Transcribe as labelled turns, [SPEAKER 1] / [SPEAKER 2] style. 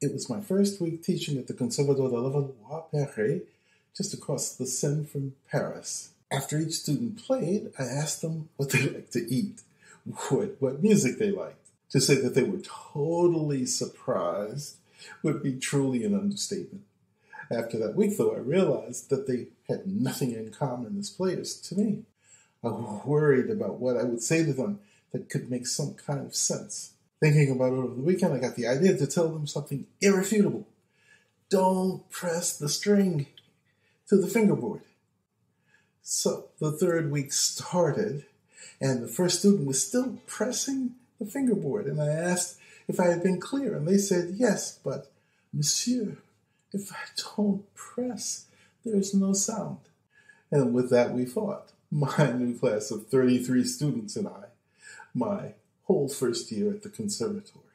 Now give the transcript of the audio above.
[SPEAKER 1] It was my first week teaching at the Conservatoire de Levallois-Perret, just across the Seine from Paris. After each student played, I asked them what they liked to eat, what, what music they liked. To say that they were totally surprised would be truly an understatement. After that week, though, I realized that they had nothing in common as players to me. I worried about what I would say to them that could make some kind of sense. Thinking about it over the weekend, I got the idea to tell them something irrefutable. Don't press the string to the fingerboard. So the third week started, and the first student was still pressing the fingerboard. And I asked if I had been clear, and they said yes, but Monsieur, if I don't press, there's no sound. And with that, we fought. My new class of 33 students and I, my whole first year at the conservatory.